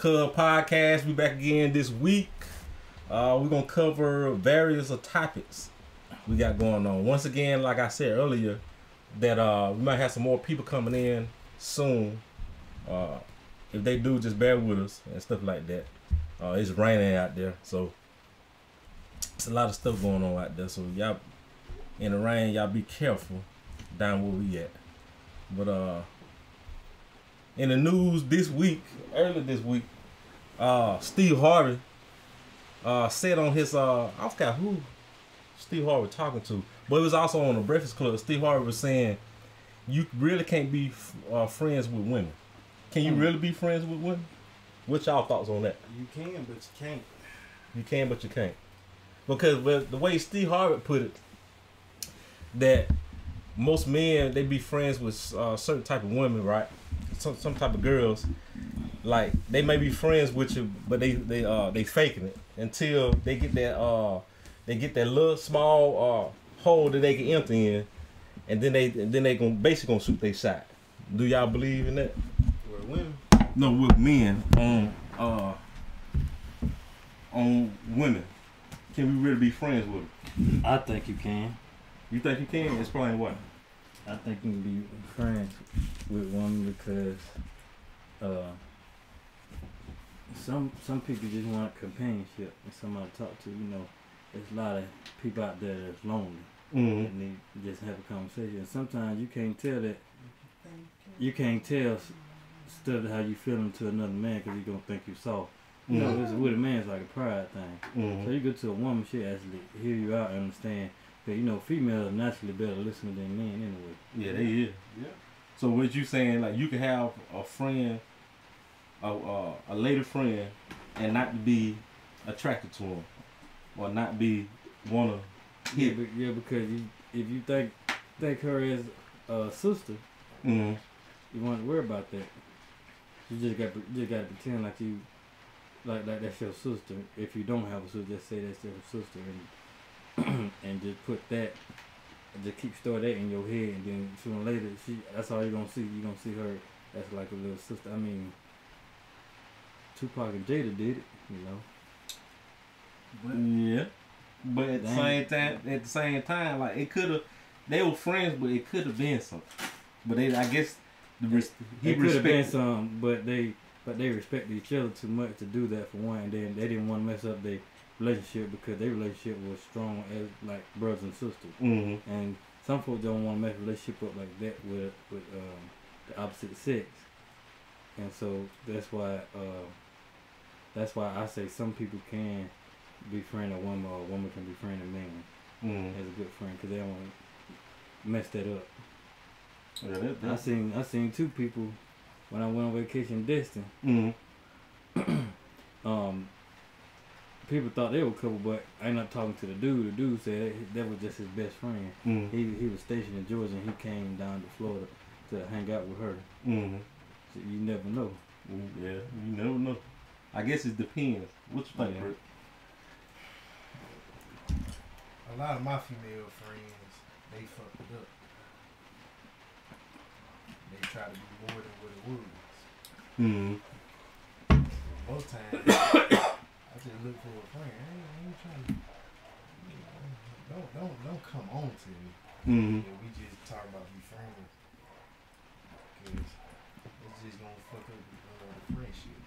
Podcast. We back again this week. Uh, we're gonna cover various of topics we got going on. Once again, like I said earlier, that uh, we might have some more people coming in soon. Uh, if they do, just bear with us and stuff like that. Uh, it's raining out there, so it's a lot of stuff going on out there. So y'all in the rain, y'all be careful down where we at. But uh, in the news this week, early this week, uh, Steve Harvey uh, said on his uh, I forgot who Steve Harvey was talking to, but it was also on the Breakfast Club. Steve Harvey was saying you really can't be uh, friends with women. Can you Hmm. really be friends with women? What's y'all thoughts on that? You can, but you can't. You can, but you can't. Because the way Steve Harvey put it, that most men they be friends with uh, certain type of women, right? Some some type of girls, like they may be friends with you, but they they uh they faking it until they get that uh they get that little small uh hole that they can empty in, and then they and then they gonna basically gonna shoot their shot. Do y'all believe in that? Where women, No, with men on uh on women. Can we really be friends with them? I think you can. You think you can? Explain why. I think you can be friends with women because uh, some some people just want companionship and somebody to talk to. You know, there's a lot of people out there that's lonely Mm-hmm. and they just have a conversation. And sometimes you can't tell that you can't tell stuff how you feeling to another man because he's gonna think you soft. You know, Mm-hmm. it's, with a man, it's like a pride thing. So Mm-hmm. you go to a woman, she actually hear you out and understand. But you know, females are naturally better listening than men anyway. Yeah, they is. Yeah. So what you saying? Like you can have a friend, a a, a lady friend, and not be attracted to him, or not be wanna Yeah, but, yeah, because you, if you think think her as a sister, Mm-hmm. you want to worry about that. You just got just got to pretend like you like like that's your sister. If you don't have a sister, just say that's your sister and and just put that. Just keep store that in your head, and then sooner or later, she that's all you're gonna see. You're gonna see her as like a little sister. I mean, Tupac and Jada did it, you know. Yeah, but at the same time, at the same time, like it could have, they were friends, but it could have been something. But they, I guess, the res- he could have been some, but they but they respected each other too much to do that for one. And then they didn't want to mess up their relationship because their relationship was strong as like brothers and sisters. Mm-hmm. And some folks don't want to mess a relationship up like that with with um, the opposite sex. And so that's why uh, that's why I say some people can be friend a woman or a woman can be friend a man Mm-hmm. as a good friend because they don't want to mess that up. Yeah, that, I seen I seen two people when I went on vacation in Destin. mm-hmm. Um, people thought they were a couple, but I ended up talking to the dude. The dude said that was just his best friend. Mm-hmm. He he was stationed in Georgia and he came down to Florida to hang out with her. Mm-hmm. So you never know. Yeah, you never know. I guess it depends. What you think, Yeah. Britt? a lot of my female friends, they fucked it up. They try to be more than what it was. Mm-hmm. Most times, I just look for a friend. Hey, I ain't trying to. you know, Don't don't don't come on to me. Mm-hmm. Yeah, we just talk about be friends. Cause it's just gonna fuck up the, uh, the friendship.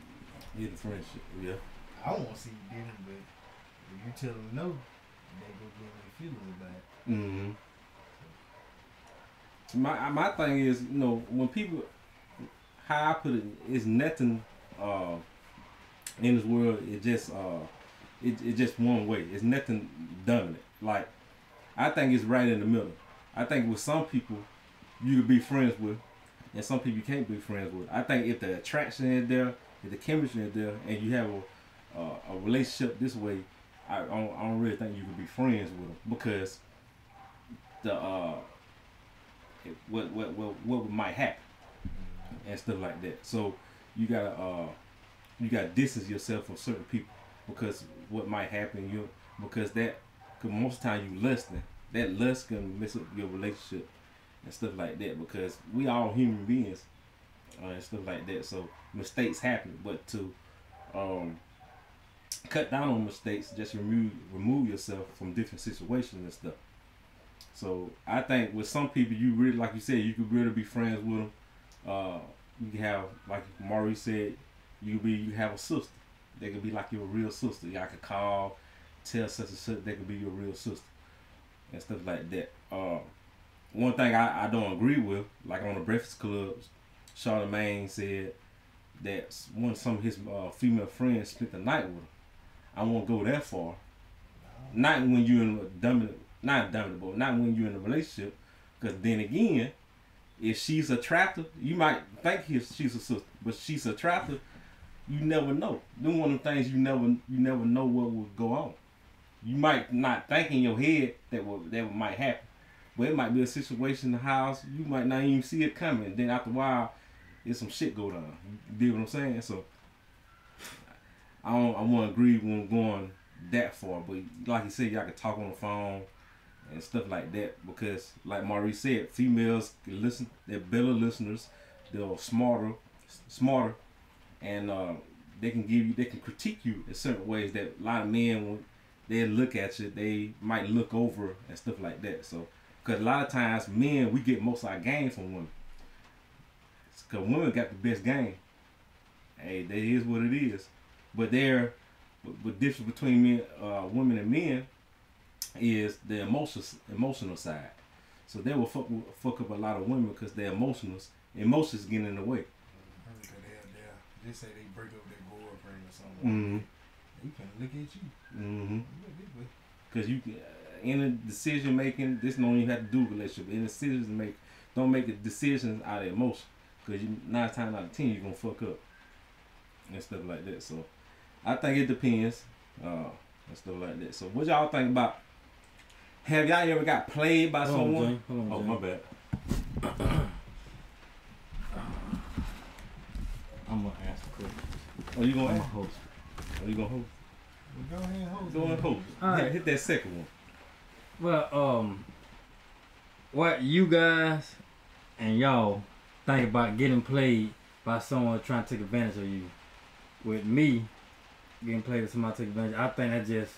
Yeah, the friendship. Yeah. I don't want to see you dinner, but if you tell them no, they go get their feelings about it. Mm-hmm. My my thing is, you know, when people, how I put it, is nothing uh, in this world. It just uh, it it just one way. It's nothing dominant. Like I think it's right in the middle. I think with some people, you could be friends with, and some people you can't be friends with. I think if the attraction is there, if the chemistry is there, and you have a uh, a relationship this way, I, I, don't, I don't really think you could be friends with them because the uh, what what what what might happen and stuff like that. So you gotta uh, you gotta distance yourself from certain people because what might happen you because that because most time you lusting that lust can mess up your relationship and stuff like that because we all human beings uh, and stuff like that. So mistakes happen, but to um, cut down on mistakes. Just remove remove yourself from different situations and stuff. So I think with some people, you really like you said, you could really be friends with them. Uh, you can have like Maurice said, you be you have a sister. They could be like your real sister. Y'all could call, tell such and such. They could be your real sister and stuff like that. Uh, one thing I, I don't agree with, like on the Breakfast Clubs, Charlamagne said that one some of his uh, female friends spent the night with him. I won't go that far. Not when you're in a dominant, not dominant, but not when you're in a relationship. Because then again, if she's attractive, you might think he's, she's a sister, but she's attractive. You never know. Then one of the things you never you never know what will go on. You might not think in your head that will that might happen, but it might be a situation in the house you might not even see it coming. Then after a while, there's some shit go down. You dig what I'm saying? So I don't I won't agree when going that far, but like you said, y'all can talk on the phone and stuff like that because, like Maurice said, females listen. They're better listeners. They're smarter, smarter, and uh, they can give you, they can critique you in certain ways that a lot of men, when they look at you, they might look over and stuff like that. So, because a lot of times men, we get most of our game from women. Because women got the best game. Hey, that is what it is. But there, the difference between men, uh, women and men is the emotional emotional side. So they will fuck, fuck up a lot of women because their emotions emotions get in the way. Heard that they, they, they say they break up their boyfriend or something. Mm-hmm. They finna look at you. Mm-hmm. Look this way. Because you can- in a decision making, this don't even have to do with relationship. In decisions make, don't make the decisions out of emotion. Because you nine times out of ten you're gonna fuck up and stuff like that. So I think it depends uh, and stuff like that. So what y'all think about? Have y'all ever got played by Hold on, someone? Jane. Hold on, Oh Jane. my bad. I'm gonna ask a question. Oh you I'm gonna a host. oh, you gonna host? Well, go ahead and hold Go and hold. All right. Hit, hit that second one. Well, um, what you guys and y'all think about getting played by someone trying to take advantage of you? With me getting played with somebody take advantage, I think that just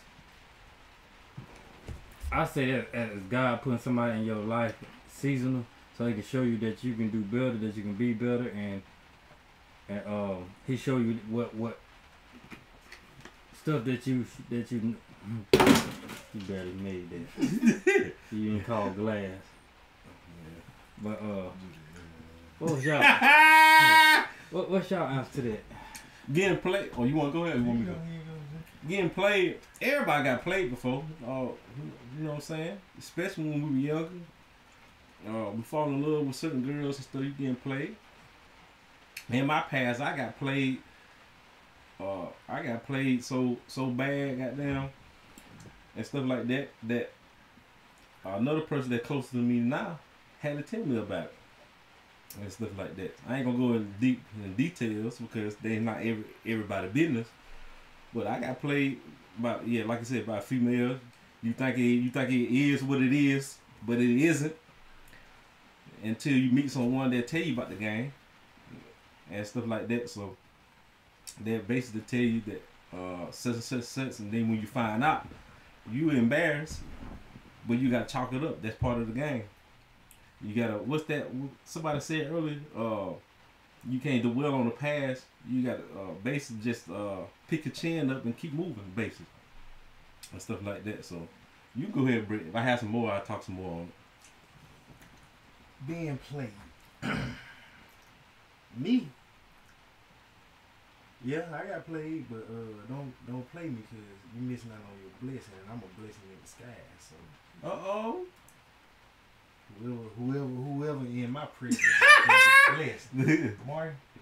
I say that as God putting somebody in your life seasonal, so He can show you that you can do better, that you can be better, and and um, He show you what what stuff that you that you you barely made that. you didn't call glass. But uh, what was y'all? what, what's y'all answer to that? Getting played. Oh, you want to go ahead? Or you want me to go, go? you go. Getting played. Everybody got played before. Uh, you know what I'm saying? Especially when we were younger. Uh, we fall in love with certain girls and stuff. You getting played. In my past, I got played. Uh, I got played so so bad, goddamn, and stuff like that. That another person that closer to me now had to tell me about it and stuff like that. I ain't gonna go in deep in details because they not every everybody business. But I got played by yeah, like I said, by a female. You think it you think it is what it is, but it isn't. Until you meet someone that tell you about the game and stuff like that. So they basically tell you that uh such and such such and then when you find out, you embarrassed, but you gotta chalk it up. That's part of the game. You gotta what's that? Somebody said earlier. Uh, you can't dwell on the past. You gotta uh, basically just uh, pick your chin up and keep moving, basically, and stuff like that. So you go ahead, Britt. If I have some more, I'll talk some more on it. Being played. Me. Yeah, I got played, but uh, don't don't play me because you missing out on your blessing, and I'm a blessing in disguise. So Uh oh. whoever whoever whoever in my prison is blessed. Martin,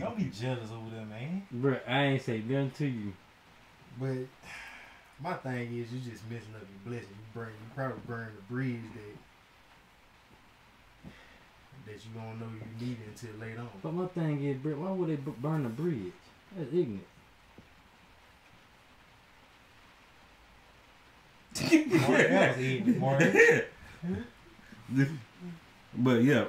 don't be jealous over there, man. Bro, I ain't say nothing to you. But my thing is, you just messing up your blessing. You burn, you probably burn the bridge that that you don't know you need until later on. But my thing is, why would they b- burn the bridge? That's ignorant. Martin, that was ignorant, Martin. but yeah,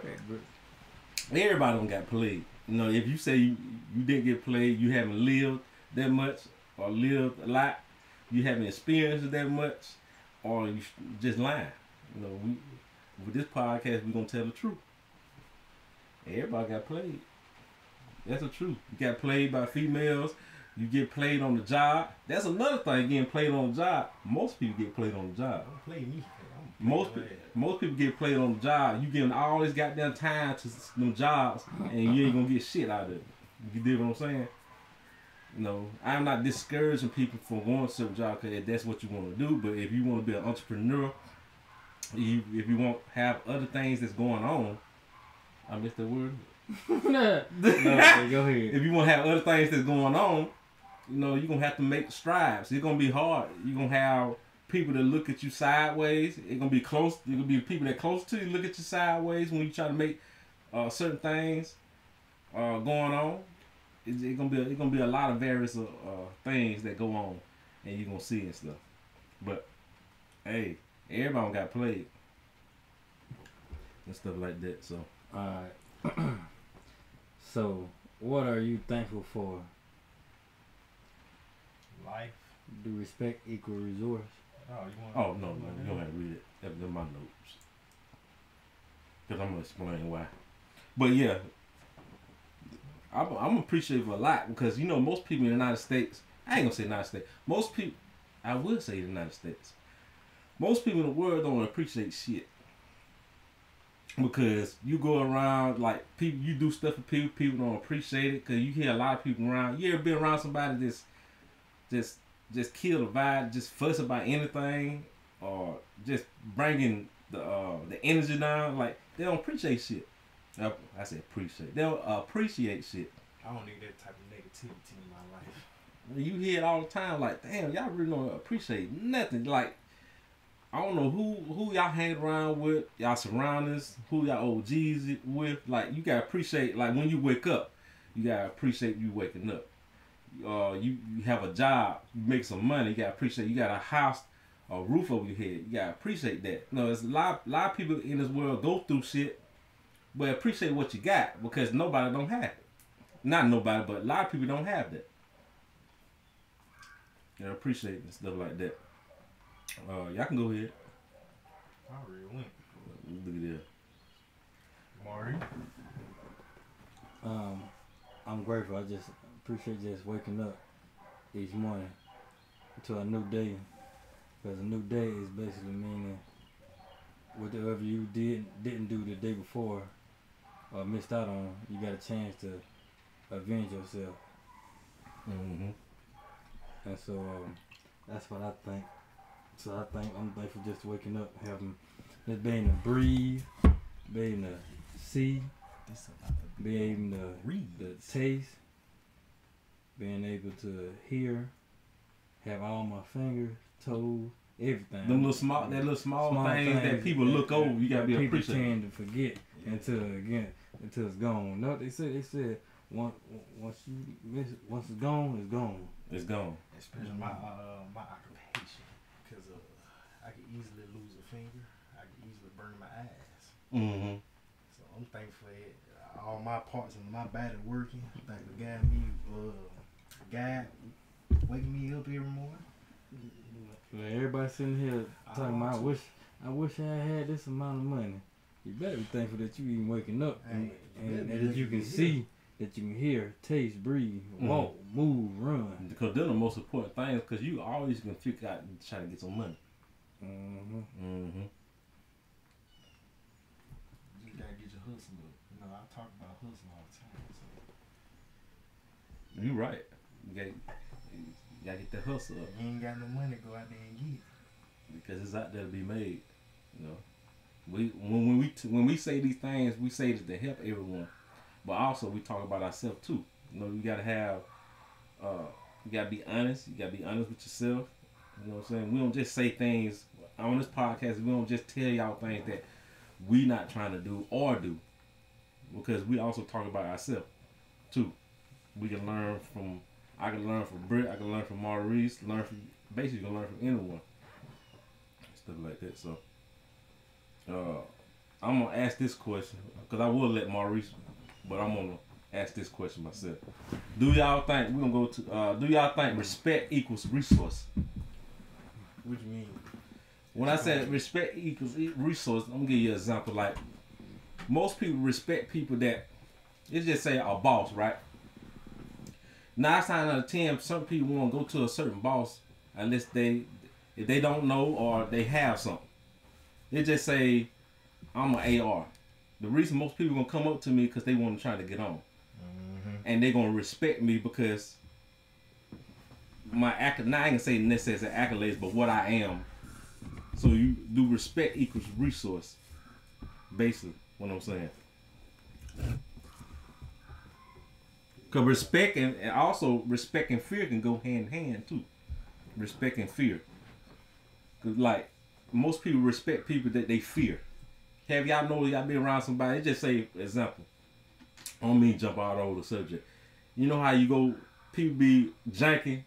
everybody don't got played You know, if you say you, you didn't get played, you haven't lived that much or lived a lot, you haven't experienced that much, or you just lying. You know, we with this podcast, we're gonna tell the truth. Everybody got played. That's the truth. You got played by females. You get played on the job. That's another thing. Getting played on the job. Most people get played on the job. Don't play me. Most pe- most people get played on the job. You giving all this goddamn time to them jobs, and you ain't gonna get shit out of it. You dig what I'm saying? No, I'm not discouraging people from going to certain job because that's what you want to do. But if you want to be an entrepreneur, you, if you want to have other things that's going on, I missed the word. no, okay, go ahead. If you want to have other things that's going on, you know, you're going to have to make strides. It's going to be hard. You're going to have people that look at you sideways. It's going to be close. It's going to be people that close to you look at you sideways when you try to make uh, certain things uh, going on. It's, it's going to be a, it's going to be a lot of various uh, uh, things that go on and you're going to see and stuff. But, hey, everybody got played and stuff like that. So, Alright. so, what are you thankful for? Life. Do respect equal resource? Oh, you want? Oh no, no, you don't have to read it. That- They're my notes. Cause I'm gonna explain why. But yeah, I'm, I'm appreciative a lot because you know most people in the United States. I ain't gonna say United States. Most people, I will say the United States. Most people in the world don't appreciate shit because you go around like people. You do stuff for people. People don't appreciate it because you hear a lot of people around. You ever been around somebody that's just just kill the vibe, just fuss about anything, or just bringing the uh, the energy down. Like they don't appreciate shit. I say appreciate. They don't appreciate shit. I don't need that type of negativity in my life. You hear it all the time. Like damn, y'all really don't appreciate nothing. Like I don't know who who y'all hang around with, y'all surroundings, who y'all OGs with. Like you gotta appreciate. Like when you wake up, you gotta appreciate you waking up. Uh, you you have a job, you make some money. You gotta appreciate. You got a house, a roof over your head. You gotta appreciate that. No, there's a lot lot of people in this world go through shit, but appreciate what you got because nobody don't have it. Not nobody, but a lot of people don't have that. You know, appreciate stuff like that. Uh, y'all can go ahead. I already went. Look at that. Mari. Um, I'm grateful. I just appreciate just waking up each morning to a new day. Because a new day is basically meaning whatever you did didn't do the day before or missed out on, you got a chance to avenge yourself. Mm-hmm. And so um, that's what I think. So I think I'm thankful just waking up, having just being able to breathe, being able to see, This about to being able to read. the taste, being able to hear, have all my fingers, toes, everything. Them little small, that little small, Small things, that people that- look over, you gotta be people appreciative. tend to forget until again until it's gone. No, they said they said once once you miss it, once it's gone, it's gone. It's gone. Especially my uh, my occupation, because I could easily lose a finger. I could easily burn my eyes. Mm-hmm. So I'm thankful that all my parts of my body working. Thank the guy me, uh, guy waking me up every morning. Well, everybody sitting here talking about I wish I wish I had this amount of money. You better be thankful that you even waking up and, Hey, and, you and be that you can to see, that you can hear, taste, breathe, walk, move, run. Because they're the most important things. Because you always gonna figure out and try to get some money. Hmm Mm-hmm. You gotta get your hustle up. You know, I talk about hustle all the time. So You right. You gotta, you gotta get that hustle up you ain't got no money, go out there and get it. because it's out there to be made. You know, we when, when we when we say these things, we say it to help everyone, but also we talk about ourselves too. You know, you gotta have, uh, you gotta be honest. You gotta be honest with yourself. You know what I'm saying? We don't just say things on this podcast. We don't just tell y'all things that we not trying to do or do, because we also talk about ourselves too. We can learn from. I can learn from Britt. I can learn from Maurice. Learn from basically, you can learn from anyone. Stuff like that. So, uh, I'm gonna ask this question because I will let Maurice, but I'm gonna ask this question myself. Do y'all think we're gonna go to? Uh, do y'all think respect equals resource? What you mean? When I said respect equals resource, I'm gonna give you an example. Like most people respect people that let's just say a boss, right? Nine times out of ten, some people want to go to a certain boss unless they if they don't know or they have something. They just say, "I'm an AR." The reason most people gonna come up to me because they want to try to get on, Mm-hmm. and they gonna respect me because my acc- now I gonna say necessary accolades, but what I am. So you do respect equals resource, basically. What I'm saying. Cause respect and, and also respect and fear can go hand in hand too. Respect and fear. Cause like most people respect people that they fear. Have y'all know y'all been around somebody? Just say example. I don't mean jump out over the subject. You know how you go people be janking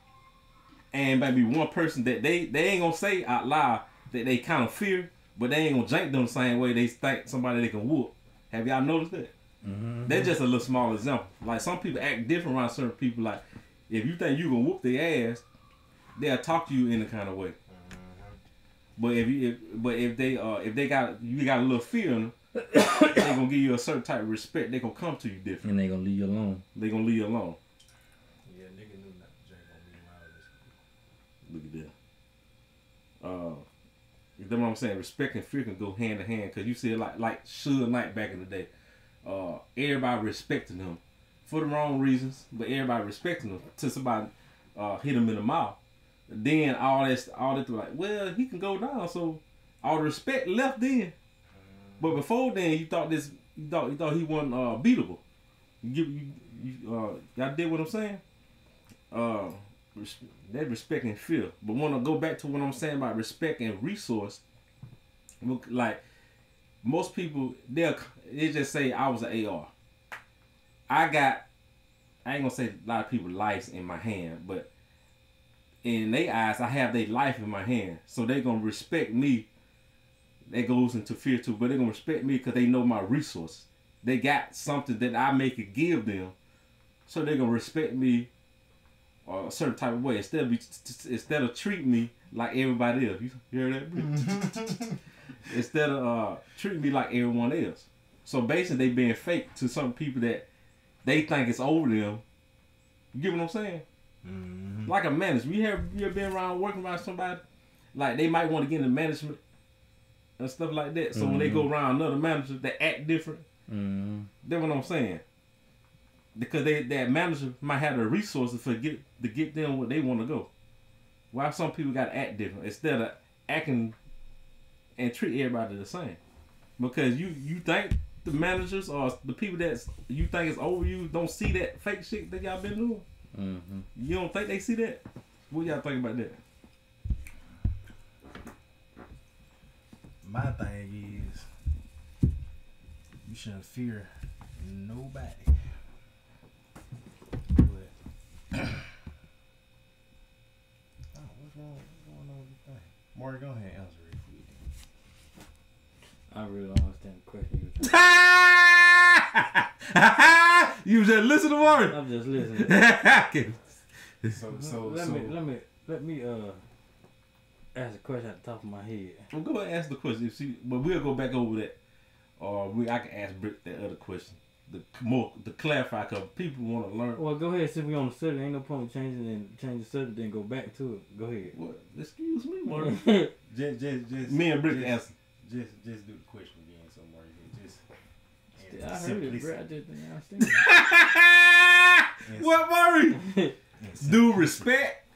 and maybe one person that they they ain't gonna say out loud that they kind of fear, but they ain't gonna jank them the same way they think somebody they can whoop. Have y'all noticed that? Mm-hmm. That's just a little small example. Like some people act different around certain people. Like if you think you can whoop their ass, they'll talk to you in a kind of way. But if you if, but if they uh if they got you got a little fear in them, they gonna give you a certain type of respect. They gonna come to you different. And they gonna leave you alone. They gonna leave you alone. Yeah, nigga knew not to drink on me while I was. Look at that. Uh, you know what I'm saying? Respect and fear can go hand in hand because you see like like Suge Knight back in the day. Uh, everybody respecting him for the wrong reasons, but everybody respecting him somebody uh, hit him in the mouth. Then all that all that like, well, he can go down. So all the respect left then. But before then, you thought this, you thought you thought he wasn't uh, beatable. You you, you uh, y'all did what I'm saying. Uh, res- that respect and fear. But want to go back to what I'm saying about respect and resource. Like most people, they'll they just say I was an AR. I got, I ain't gonna say a lot of people lives in my hand, but in their eyes, I have their life in my hand, so they gonna respect me. That goes into fear too, but they gonna respect me because they know my resource. They got something that I make it give them, so they gonna respect me or a certain type of way instead of be, instead of treat me like everybody else. You hear that? Instead of uh, treating me like everyone else. So basically, they being fake to some people that they think it's over them. You get what I'm saying? Mm-hmm. Like a manager. You have you ever been around working around somebody? Like they might want to get into management and stuff like that. So when they go around another manager, they act different. Mm-hmm. That's what I'm saying. Because they that manager might have the resources for get to get them where they want to go. Why some people got to act different instead of acting and treat everybody the same? Because you you think the managers or the people that you think is over you don't see that fake shit that y'all been doing. Mm-hmm. You don't think they see that? What y'all think about that? My thing is, you shouldn't fear nobody. Oh, what's wrong? What's going on with this thing? Marty, go ahead and answer it. I really don't understand the question you were you just listen to Warren. I'm just listening. So, so, let so, me let me let me uh ask a question at the top of my head. Well, go ahead and ask the question. If she, but we'll go back over that, or we I can ask Britt that other question. The more to clarify, cause people want to learn. Well, go ahead. Since we on the subject, ain't no point in changing and change the subject, then go back to it. Go ahead. What? Excuse me, Martin. just, just, just, Me and Britt just, answer. Just, just do the question again, so Marty, just. I heard it, bro. I just didn't understand. what, Murray? Do Do respect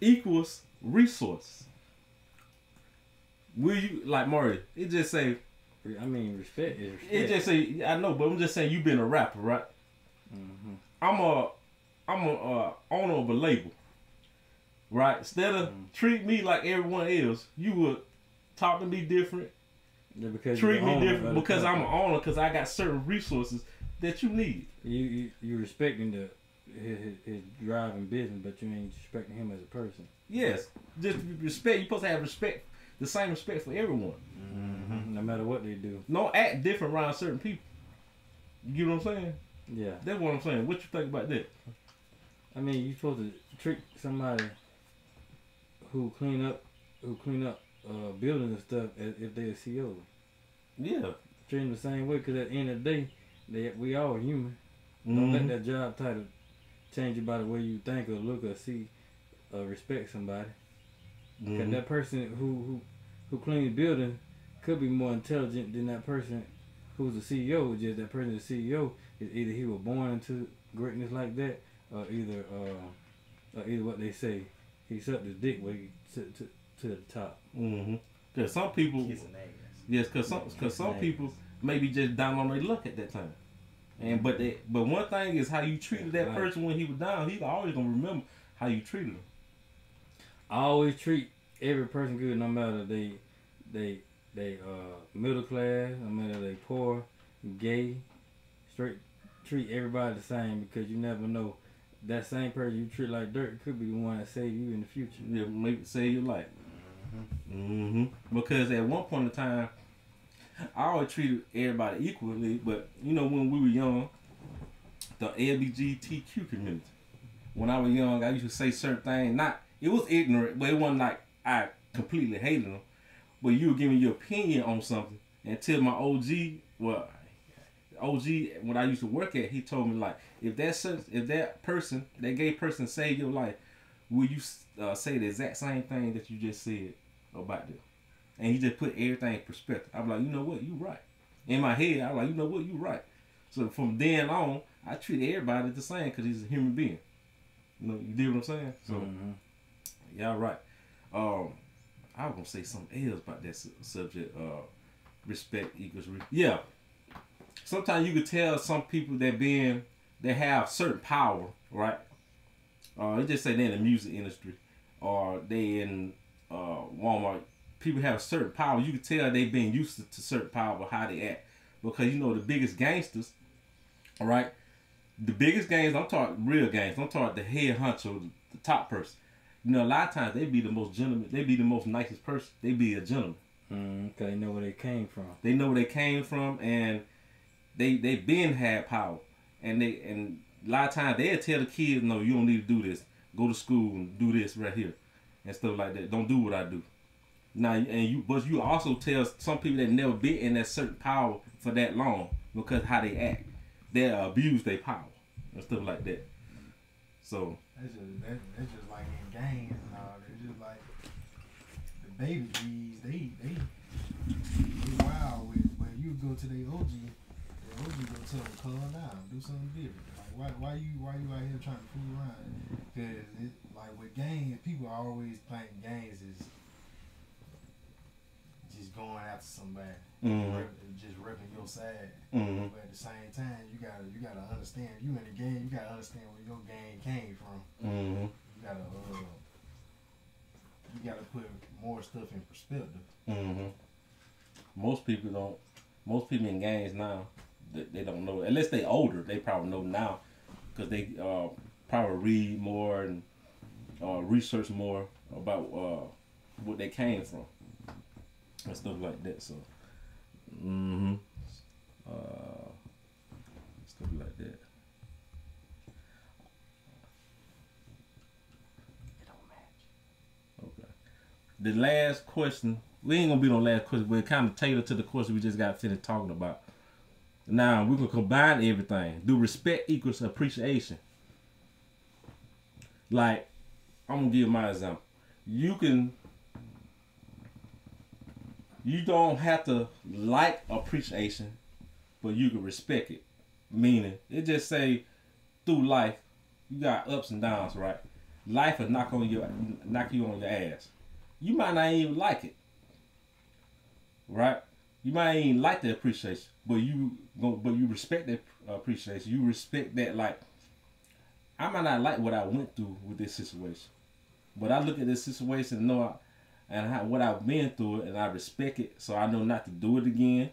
equals resource. Will you like Murray? It just say I mean, respect is respect. it just say I know, but I'm just saying you've been a rapper, right? hmm I'm a I'm a uh, owner of a label, right? Instead of Mhm. treat me like everyone else, you would talk to me different, Yeah, because treat me different because I'm an owner because I got certain resources that you need. You you you respecting the his, his, his driving business, but you ain't respecting him as a person. Yes, just respect. You're supposed to have respect, the same respect for everyone. Mm-hmm. No matter what they do. Don't act different around certain people. You know what I'm saying? Yeah. That's what I'm saying. What you think about that? I mean, you supposed to treat somebody who clean up, who clean up uh, buildings and stuff as if they're a CEO. Yeah. Treat them the same way, because at the end of the day, they we all human. Don't let that job title change you by the way you think or look or see or respect somebody. Because Mhm. that person who who who cleans the building could be more intelligent than that person who's the CEO. Just that person, the CEO, is either he was born into greatness like that, or either uh, or either what they say, he sucked his dick way to to, to the top. Mhm. Cause some people, Kissing yes, cause some, cause some people maybe just down on their luck at that time. And but they, but one thing is how you treated that Right. person when he was down. He's always gonna remember how you treated him. I always treat every person good, no matter they they they uh middle class, no matter they poor, gay, straight. Treat everybody the same because you never know. That same person you treat like dirt could be the one that save you in the future. Yeah, maybe save your life. Mm-hmm. Because at one point in time, I always treated everybody equally. But you know, when we were young, the LBGTQ community. When I was young, I used to say certain things. Not it was ignorant, but it wasn't like I completely hated them. But you were giving your opinion on something and until my OG, well, OG when I used to work at, he told me like, if that if that person, that gay person saved your life, will you uh, say the exact same thing that you just said about them? And he just put everything in perspective. I'm like, you know what, you right. In my head, I'm like, you know what, you right. So from then on, I treat everybody the same because he's a human being. You know, you dig what I'm saying? So Mhm. Y'all right. Um, I was gonna say something else about that su- subject. Uh, respect equals re- yeah. Sometimes you could tell some people that being they have certain power, right? Uh, let's just say they're in the music industry, or they in uh Walmart. People have certain power. You can tell they've been used to, to certain power, how they act, because you know the biggest gangsters, all right. The biggest gangs, I'm talking real gangs. I'm talking the head the, the top person. You know, a lot of times they be the most gentleman. They be the most nicest person. They be a gentleman. Mm, they know where they came from. They know where they came from, and they they been had power. And they and a lot of times they'll tell the kids, no, you don't need to do this. Go to school and do this right here, and stuff like that. Don't do what I do. Now and you, but you also tell some people that never been in that certain power for that long because how they act, they abuse their power and stuff like that. So That's just that, that's just like in gangs and all. They're just like the baby G's. They they they wild with. But you go to the OG, the OG go tell them calm down, do something different. Like why why you why you out here trying to fool around? Because it like with gangs, people always think gangs is just going after somebody, mhm, rep, just repping your side. mhm, But at the same time, you gotta you gotta understand. You in the game, you gotta understand where your game came from. mhm, You gotta uh, you gotta put more stuff in perspective. mhm. Most people don't. Most people in gangs now, they, they don't know. Unless they older, they probably know now, because they uh, probably read more and uh, research more about uh, what they came from and stuff like that. So, mm-hmm. Uh, stuff like that. Okay. The last question, we ain't gonna be no last question, but kind of tailored to the question we just got finished talking about. Now we're gonna combine everything. Do respect equals appreciation? Like, I'm gonna give my example. You can, you don't have to like appreciation, but you can respect it. Meaning, it just say through life, you got ups and downs, right? Life will knock on your knock you on your ass. You might not even like it, right? You might ain't like the appreciation, but you but you respect that appreciation. You respect that, like I might not like what I went through with this situation, but I look at this situation and know I, and how, what I've been through and I respect it, so I know not to do it again,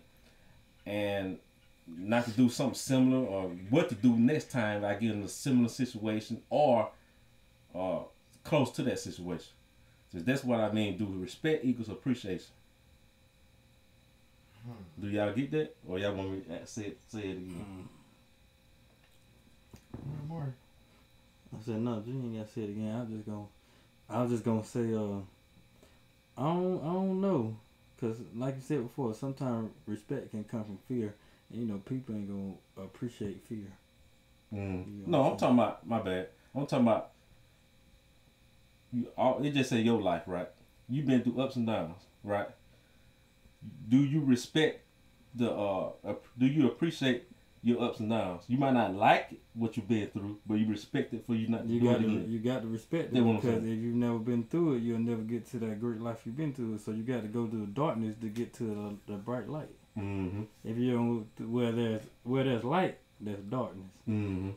and not to do something similar, or what to do next time I get in a similar situation or uh, close to that situation. So that's what I mean. Do respect equals appreciation. Hmm. Do y'all get that, or y'all want me to say it, say it again? More, more. I said no, you ain't gotta say it again. I was just gonna, I was just gonna say, uh, I don't, I don't know, cause like you said before, sometimes respect can come from fear, and you know people ain't gonna appreciate fear. Mm. You No, I'm talking about my bad. I'm talking about you. All it just say your life, right? You've been through ups and downs, right? Do you respect the? uh Do you appreciate your ups and downs? You might not like what you've been through, but you respect it for you not to You do got it to, again. you got to respect it That's what I'm because if you've never been through it, you'll never get to that great life you've been through. So you got to go through the darkness to get to the, the bright light. Mm-hmm. If you don't, where there's where there's light, there's darkness. Mm-hmm.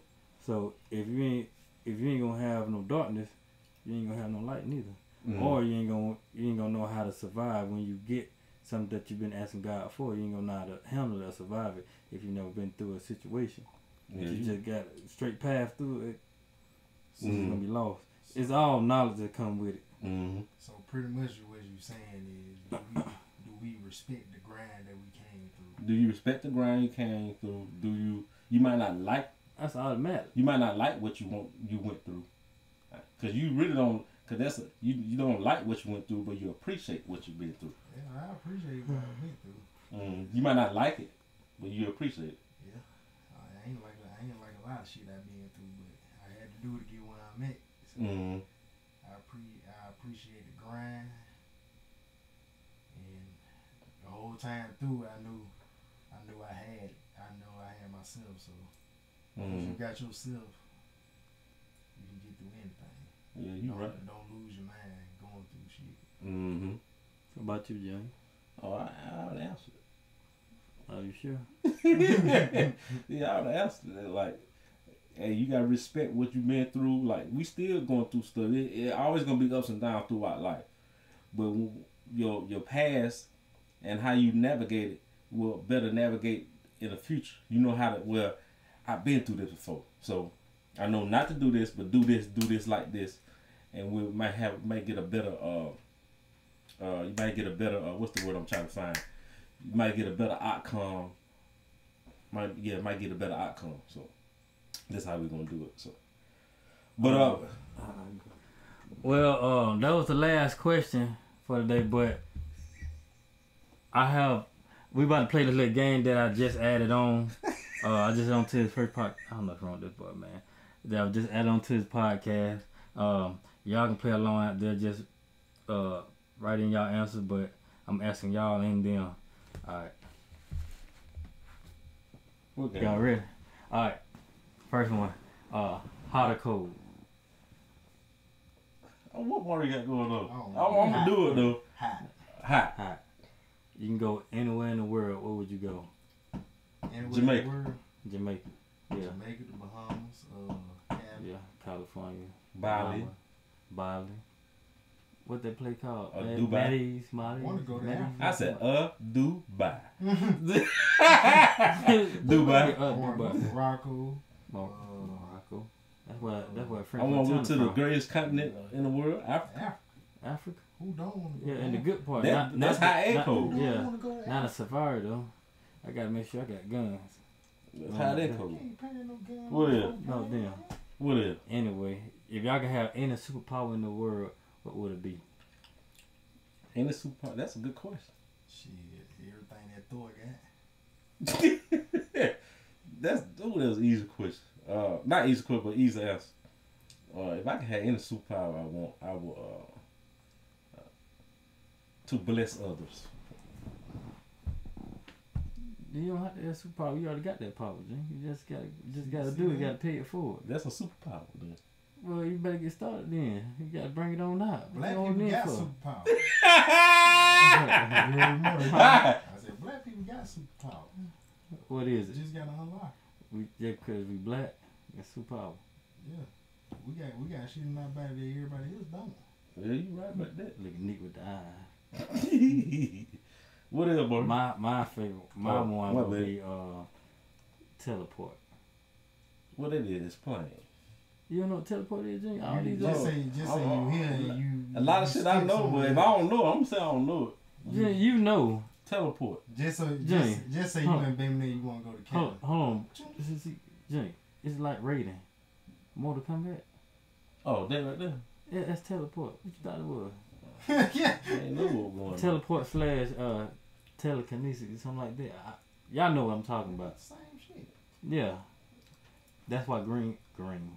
So if you ain't if you ain't gonna have no darkness, you ain't gonna have no light neither. Mm-hmm. Or you ain't gonna you ain't gonna know how to survive when you get something that you've been asking God for. You ain't gonna know how to handle it or survive it if you've never been through a situation. yeah, you you, just got a straight path through it, so Mhm. you're gonna be lost. It's all knowledge that come with it. mm-hmm. So pretty much what you're saying is, do we, do we respect the grind that we came through? Do you respect the grind you came through? Do you? You might not like. That's automatic. You might not like what you want. You went through, because you really don't. Because that's a, you. You don't like what you went through, but you appreciate what you've been through. Yeah, I appreciate what I've been through. Mm, you might not like it, but you appreciate it. Yeah, I ain't like I ain't like a lot of shit I've been through, but I had to do it to get where I'm at. So Mm, I pre I appreciate the grind, and the whole time through, I knew I knew I had I know I had myself. So if you mm. got yourself, you can get through anything. Yeah, you don't, right. Don't lose your mind going through shit. Mm-hmm. What about you, Johnny? Oh, I, I would answer it. Are you sure? it. yeah, I would answer it. Like, hey, you gotta respect what you've been through. Like, we still going through stuff. It, it always gonna be ups and downs throughout life. But your your past and how you navigate it will better navigate in the future. You know how to. Well, I've been through this before, so I know not to do this, but do this, do this like this, and we might have might get a better. Uh, uh, you might get a better. Uh, what's the word I'm trying to find? You might get a better outcome. Might yeah, might get a better outcome. So that's how we're gonna do it. So, but uh, Well, um, that was the last question for today, but I have we about to play this little game that I just added on. uh, I just on to his first part. I don't know what's wrong with this boy, man. That I just add on to his podcast. Um, y'all can play along out there. Just uh, write in y'all answers, but I'm asking y'all and them. All right, okay. y'all ready? All right, first one. Uh, hot or cold? Oh, what more you got going on? I, I'm gonna do it though. Hot. Hot. Hot. You can go anywhere in the world. Where would you go? Anywhere Jamaica. In the world, Jamaica, Bali. Bali. What that play called? Uh, Mad- Dubai. Maddie's, I wanna go to Maddie's? I said, uh, Dubai. Dubai. Dubai. Uh, I want to go to Dubai. Morocco. Uh, Morocco. That's where that's where I French want to go Montana to the greatest continent in the world, Africa. Africa. Africa. Who don't want to go? Yeah, and the good part. That- not, that's not, high and not- Who Yeah, don't want go not a safari though. I gotta make sure I got guns. That's how they You cool. ain't paying no gun. What is? No, damn. What is? Anyway, if y'all could have any superpower in the world, what would it be? Any super? That's a good question. Shit, everything that Thor got. that's oh, that was an easy question. Uh, not easy question, but easy answer. Uh, if I could have any superpower I want, I will uh, uh to bless others. You don't have to have superpower. You already got that power, Jim. You just gotta, just gotta See do it. You gotta pay it forward. That's a superpower. Then. Well, you better get started then. You gotta bring it on out. Black people got for? superpower. You remember that? I said black people got superpower. What is it? Just gotta unlock. We just cause we black, it's superpower. Yeah. We got we got shit in our body that everybody else don't. Yeah, you right about that. Looking neat with the eye. what else, boy? My my favorite, my Oh, one would be uh, teleport. What it is? It's plain. You don't know what teleport is, All You these just know. other, say just say you here and you. A lot of shit I know, but if I don't know, I'm gonna say I don't know it. Jim, you know. Teleport. Just so Jimmy, just, just say you huh. and baby there you wanna go to Hold, Canada. hold on, This is- Jim. It's like Raiden. Mortal Kombat. Oh, that right there. Yeah, that's teleport. What you thought it was? yeah. I ain't know what was going on. Teleport slash uh telekinesis, something like that. I, y'all know what I'm talking about. Same shit. Yeah. That's why Green Green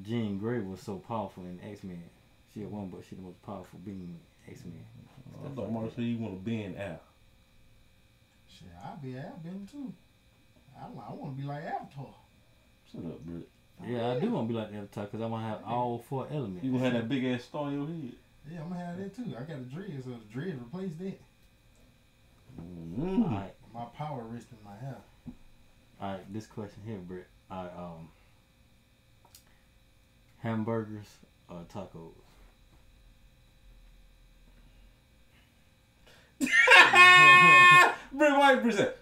Jean Grey was so powerful in X Men. She a woman, but she the most powerful being in X Men. I thought Mark said you want to bend out. Shit, I'll be I've been too. I, I want to be like Avatar. Shut up, Britt. Yeah, I do want to be like Avatar because I want to have all four elements. You gonna have that big ass star in your head. Yeah, I'm gonna have that too. I got a dread, so the dread replaced that. Mm. Alright, My power rests in my hair. alright. This question here, Britt. I um. Hamburgers or tacos? Britt White Britt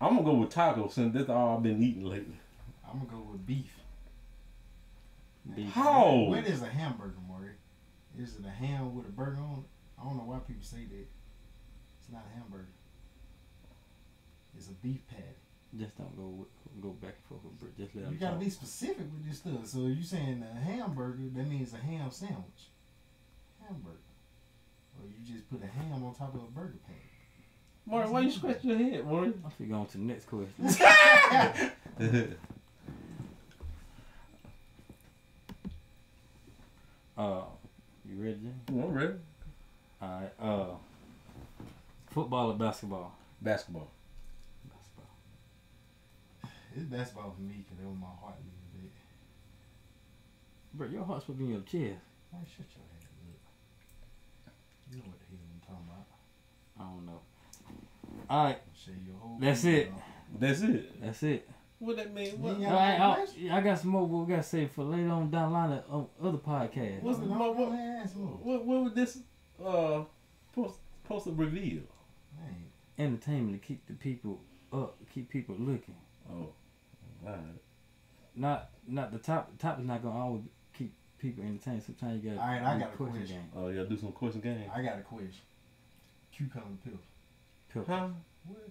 I'm gonna go with tacos since that's all I've been eating lately. I'm gonna go with beef. Beef. How? What is a hamburger, Maury? Is it a ham with a burger on it? I don't know why people say that. It's not a hamburger. It's a beef patty. Just don't go with, go back and forth with Just let You gotta talk. be specific with this stuff. So if you saying a hamburger, that means a ham sandwich. Hamburger. Or you just put a ham on top of a burger patty. Mark, why you scratching your head, Mark? I should go on to the next question. Uh, you ready, Jim? I'm ready. Alright, uh, football or basketball? Basketball. Basketball. It's basketball for me because it was my heart a little bit. Bro, your heart's supposed to be in your chest. Man, shut your head up. You know what the hell I'm talking about. I don't know. Alright, Shave your whole That's it. That's it. that's it. What that mean? What? ain't got Alright, no I. I got some more we gotta say for later on down the line on other podcasts. What's the- what- what- more. What? What would this uh post supposed to reveal? Man, Entertainment to keep the people up, keep people looking. Oh, alright. Not not the top top is not gonna always keep people entertained. Sometimes you gotta Alright, I got a question. game. Oh, you gotta do some question game. I got a question. Cucumber pill. Pill. Huh? What?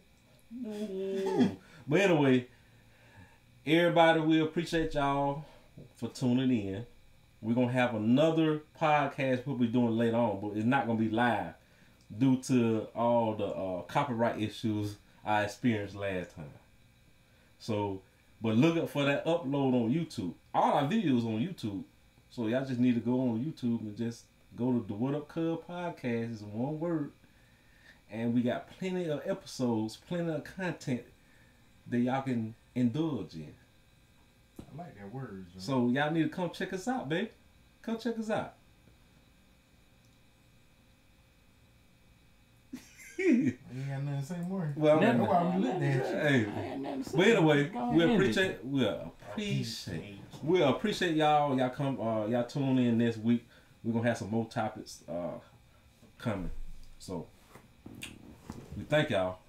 Ooh. but anyway, everybody, we appreciate y'all for tuning in. We're gonna have another podcast we'll be doing later on, but it's not gonna be live due to all the uh, copyright issues I experienced last time. So, but look up for that upload on YouTube. All our videos on YouTube. So y'all just need to go on YouTube and just go to the What Up Cub podcast. It's one word and we got plenty of episodes, plenty of content that y'all can indulge in. I like that word. John. So y'all need to come check us out, baby. Come check us out. Ain't got nothing to say more. well, Never. That's why we looked at you. hey, I ain't never said but anyway, we ahead, end it. appreciate we appreciate we appreciate y'all. Y'all come uh y'all tune in this week. We're gonna have some more topics uh coming. So we thank y'all.